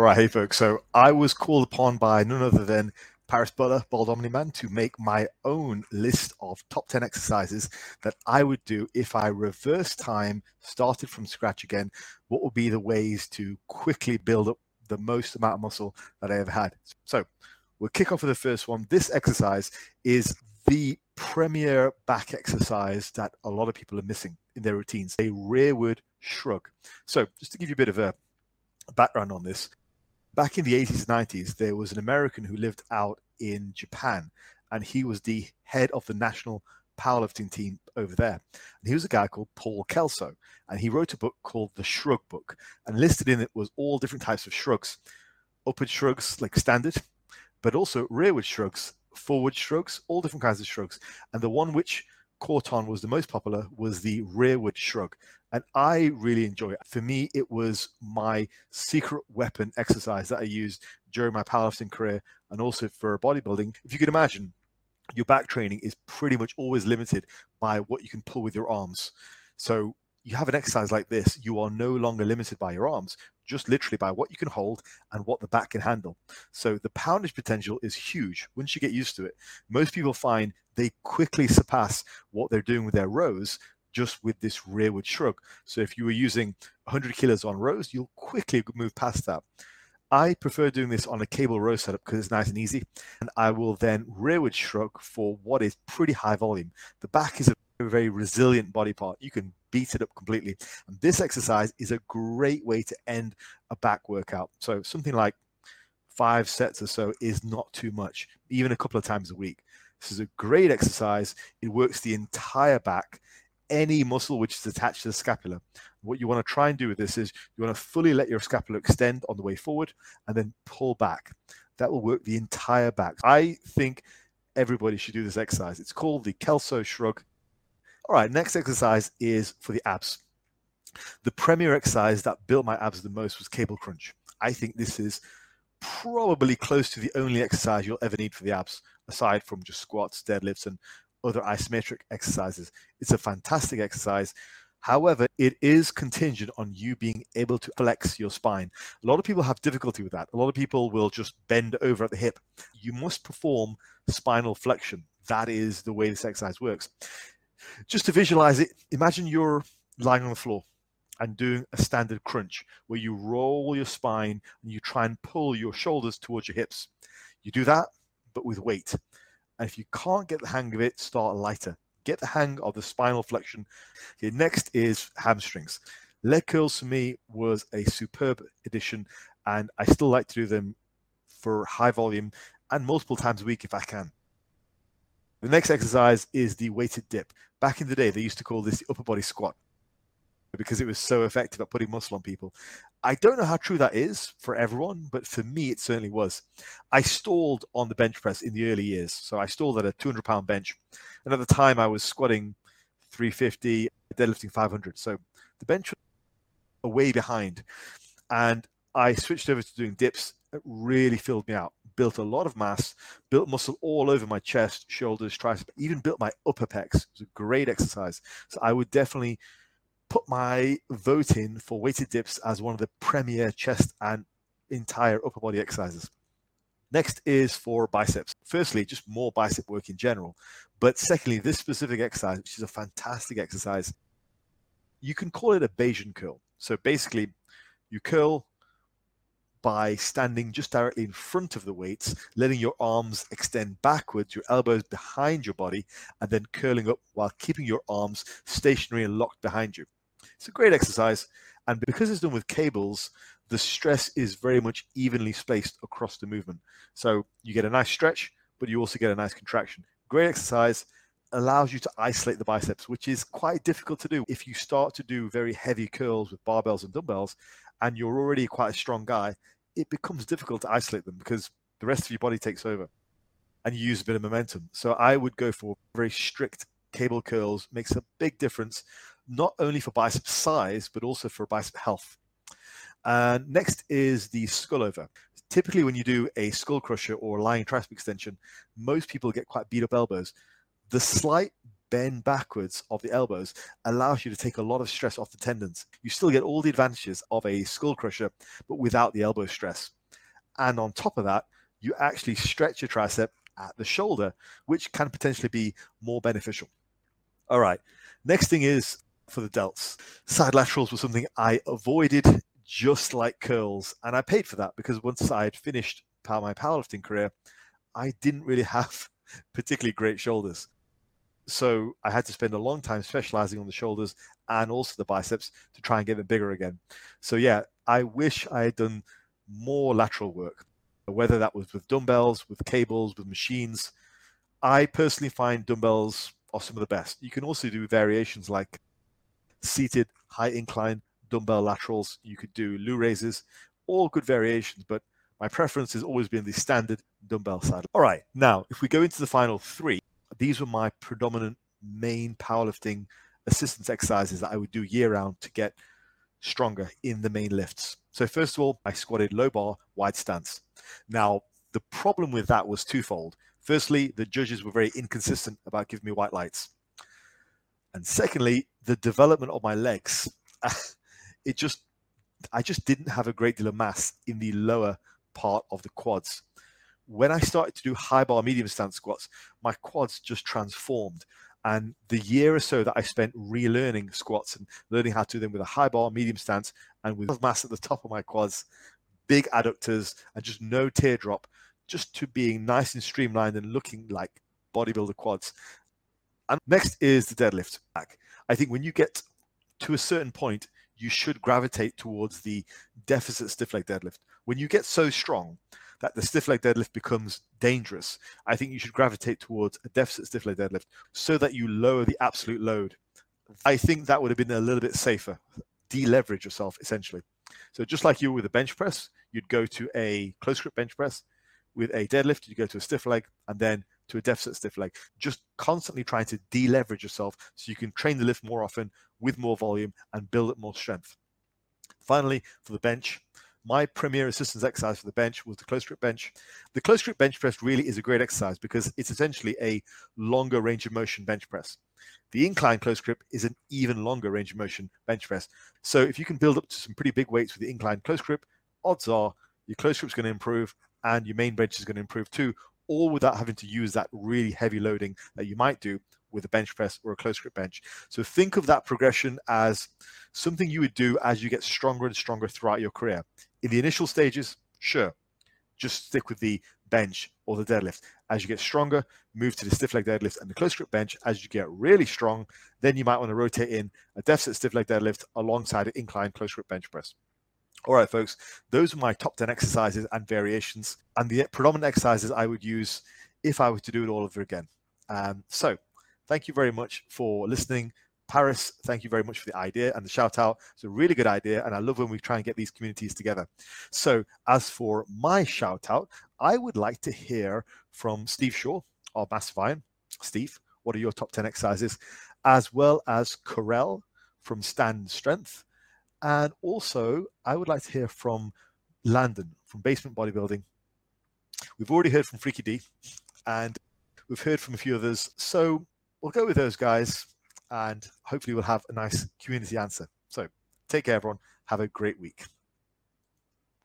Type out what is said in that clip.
All right, hey folks. So I was called upon by none other than Paris Butler, Bald Omni Man, to make my own list of top 10 exercises that I would do if I reverse time, started from scratch again. What would be the ways to quickly build up the most amount of muscle that I ever had? So we'll kick off with the first one. This exercise is the premier back exercise that a lot of people are missing in their routines a rearward shrug. So, just to give you a bit of a background on this, back in the 80s and 90s, there was an American who lived out in Japan, and he was the head of the national powerlifting team over there. And he was a guy called Paul Kelso, and he wrote a book called The Shrug Book, and listed in it was all different types of shrugs, upward shrugs like standard, but also rearward shrugs, forward shrugs, all different kinds of shrugs. And the one which caught on was the most popular was the rearward shrug and I really enjoy it. For me, it was my secret weapon exercise that I used during my powerlifting career and also for bodybuilding. If you can imagine, your back training is pretty much always limited by what you can pull with your arms. So you have an exercise like this, you are no longer limited by your arms, just literally by what you can hold and what the back can handle. So the poundage potential is huge once you get used to it. Most people find they quickly surpass what they're doing with their rows just with this rearward shrug. So if you were using 100 kilos on rows, you'll quickly move past that. I prefer doing this on a cable row setup because it's nice and easy. And I will then rearward shrug for what is pretty high volume. The back is a very resilient body part. You can beat it up completely. And this exercise is a great way to end a back workout. So something like five sets or so is not too much, even a couple of times a week. This is a great exercise. It works the entire back any muscle which is attached to the scapula. What you want to try and do with this is you want to fully let your scapula extend on the way forward and then pull back. That will work the entire back. I think everybody should do this exercise. It's called the Kelso Shrug. All right, next exercise is for the abs. The premier exercise that built my abs the most was cable crunch. I think this is probably close to the only exercise you'll ever need for the abs, aside from just squats, deadlifts, and other isometric exercises. It's a fantastic exercise. However, it is contingent on you being able to flex your spine. A lot of people have difficulty with that. A lot of people will just bend over at the hip. You must perform spinal flexion. That is the way this exercise works. Just to visualize it, imagine you're lying on the floor and doing a standard crunch where you roll your spine and you try and pull your shoulders towards your hips. You do that, but with weight. And if you can't get the hang of it, start lighter. Get the hang of the spinal flexion. Okay, next is hamstrings. Leg curls for me was a superb addition, and I still like to do them for high volume and multiple times a week if I can. The next exercise is the weighted dip. Back in the day, they used to call this the upper body squat because it was so effective at putting muscle on people. I don't know how true that is for everyone, but for me, it certainly was. I stalled on the bench press in the early years. So I stalled at a 200 pound bench. And at the time, I was squatting 350, deadlifting 500. So the bench was way behind. And I switched over to doing dips. It really filled me out. Built a lot of mass, built muscle all over my chest, shoulders, triceps, even built my upper pecs. It was a great exercise. So I would definitely put my vote in for weighted dips as one of the premier chest and entire upper body exercises. Next is for biceps. Firstly, just more bicep work in general. But secondly, this specific exercise, which is a fantastic exercise, you can call it a Bayesian curl. So basically, you curl by standing just directly in front of the weights, letting your arms extend backwards, your elbows behind your body, and then curling up while keeping your arms stationary and locked behind you. It's a great exercise. And because it's done with cables, the stress is very much evenly spaced across the movement. So you get a nice stretch, but you also get a nice contraction. Great exercise allows you to isolate the biceps, which is quite difficult to do. If you start to do very heavy curls with barbells and dumbbells, and you're already quite a strong guy, it becomes difficult to isolate them because the rest of your body takes over and you use a bit of momentum. So I would go for very strict cable curls, makes a big difference not only for bicep size, but also for bicep health. And next is the skull over. Typically, when you do a skull crusher or lying tricep extension, most people get quite beat up elbows. The slight bend backwards of the elbows allows you to take a lot of stress off the tendons. You still get all the advantages of a skull crusher, but without the elbow stress. And on top of that, you actually stretch your tricep at the shoulder, which can potentially be more beneficial. All right, next thing is for the delts. Side laterals were something I avoided just like curls, and I paid for that because once I had finished my powerlifting career, I didn't really have particularly great shoulders. So I had to spend a long time specializing on the shoulders and also the biceps to try and get them bigger again. So yeah, I wish I had done more lateral work, whether that was with dumbbells, with cables, with machines. I personally find dumbbells are some of the best. You can also do variations like seated, high incline dumbbell laterals. You could do Lu raises, all good variations, but my preference has always been the standard dumbbell side. All right, now if we go into the final three, these were my predominant main powerlifting assistance exercises that I would do year round to get stronger in the main lifts. So first of all, I squatted low bar, wide stance. Now, the problem with that was twofold. Firstly, the judges were very inconsistent about giving me white lights. And secondly, the development of my legs. it just I just didn't have a great deal of mass in the lower part of the quads. When I started to do high bar medium stance squats, my quads just transformed. And the year or so that I spent relearning squats and learning how to do them with a high bar medium stance and with mass at the top of my quads, big adductors, and just no teardrop, just to being nice and streamlined and looking like bodybuilder quads. And next is the deadlift back. I think when you get to a certain point, you should gravitate towards the deficit stiff leg deadlift. When you get so strong that the stiff leg deadlift becomes dangerous, I think you should gravitate towards a deficit stiff leg deadlift so that you lower the absolute load. I think that would have been a little bit safer. Deleverage yourself essentially. So just like you with a bench press, you'd go to a close grip bench press. With a deadlift, you go to a stiff leg and then to a deficit stiff leg. Just constantly trying to deleverage yourself so you can train the lift more often with more volume and build up more strength. Finally, for the bench, my premier assistance exercise for the bench was the close grip bench. The close grip bench press really is a great exercise because it's essentially a longer range of motion bench press. The incline close grip is an even longer range of motion bench press. So if you can build up to some pretty big weights with the incline close grip, odds are your close grip is going to improve and your main bench is going to improve too, all without having to use that really heavy loading that you might do with a bench press or a close grip bench. So think of that progression as something you would do as you get stronger and stronger throughout your career. In the initial stages, sure, just stick with the bench or the deadlift. As you get stronger, move to the stiff leg deadlift and the close grip bench. As you get really strong, then you might want to rotate in a deficit stiff leg deadlift alongside an incline close grip bench press. All right, folks, those are my top 10 exercises and variations, and the predominant exercises I would use if I were to do it all over again. Um, so, thank you very much for listening. Paris, thank you very much for the idea and the shout out. It's a really good idea, and I love when we try and get these communities together. So, as for my shout out, I would like to hear from Steve Shaw of Massive Iron. Steve, what are your top 10 exercises? As well as Corel from Stand Strength. And also, I would like to hear from Landon from Basement Bodybuilding. We've already heard from Freaky D, and we've heard from a few others. So we'll go with those guys and hopefully we'll have a nice community answer. So take care, everyone. Have a great week.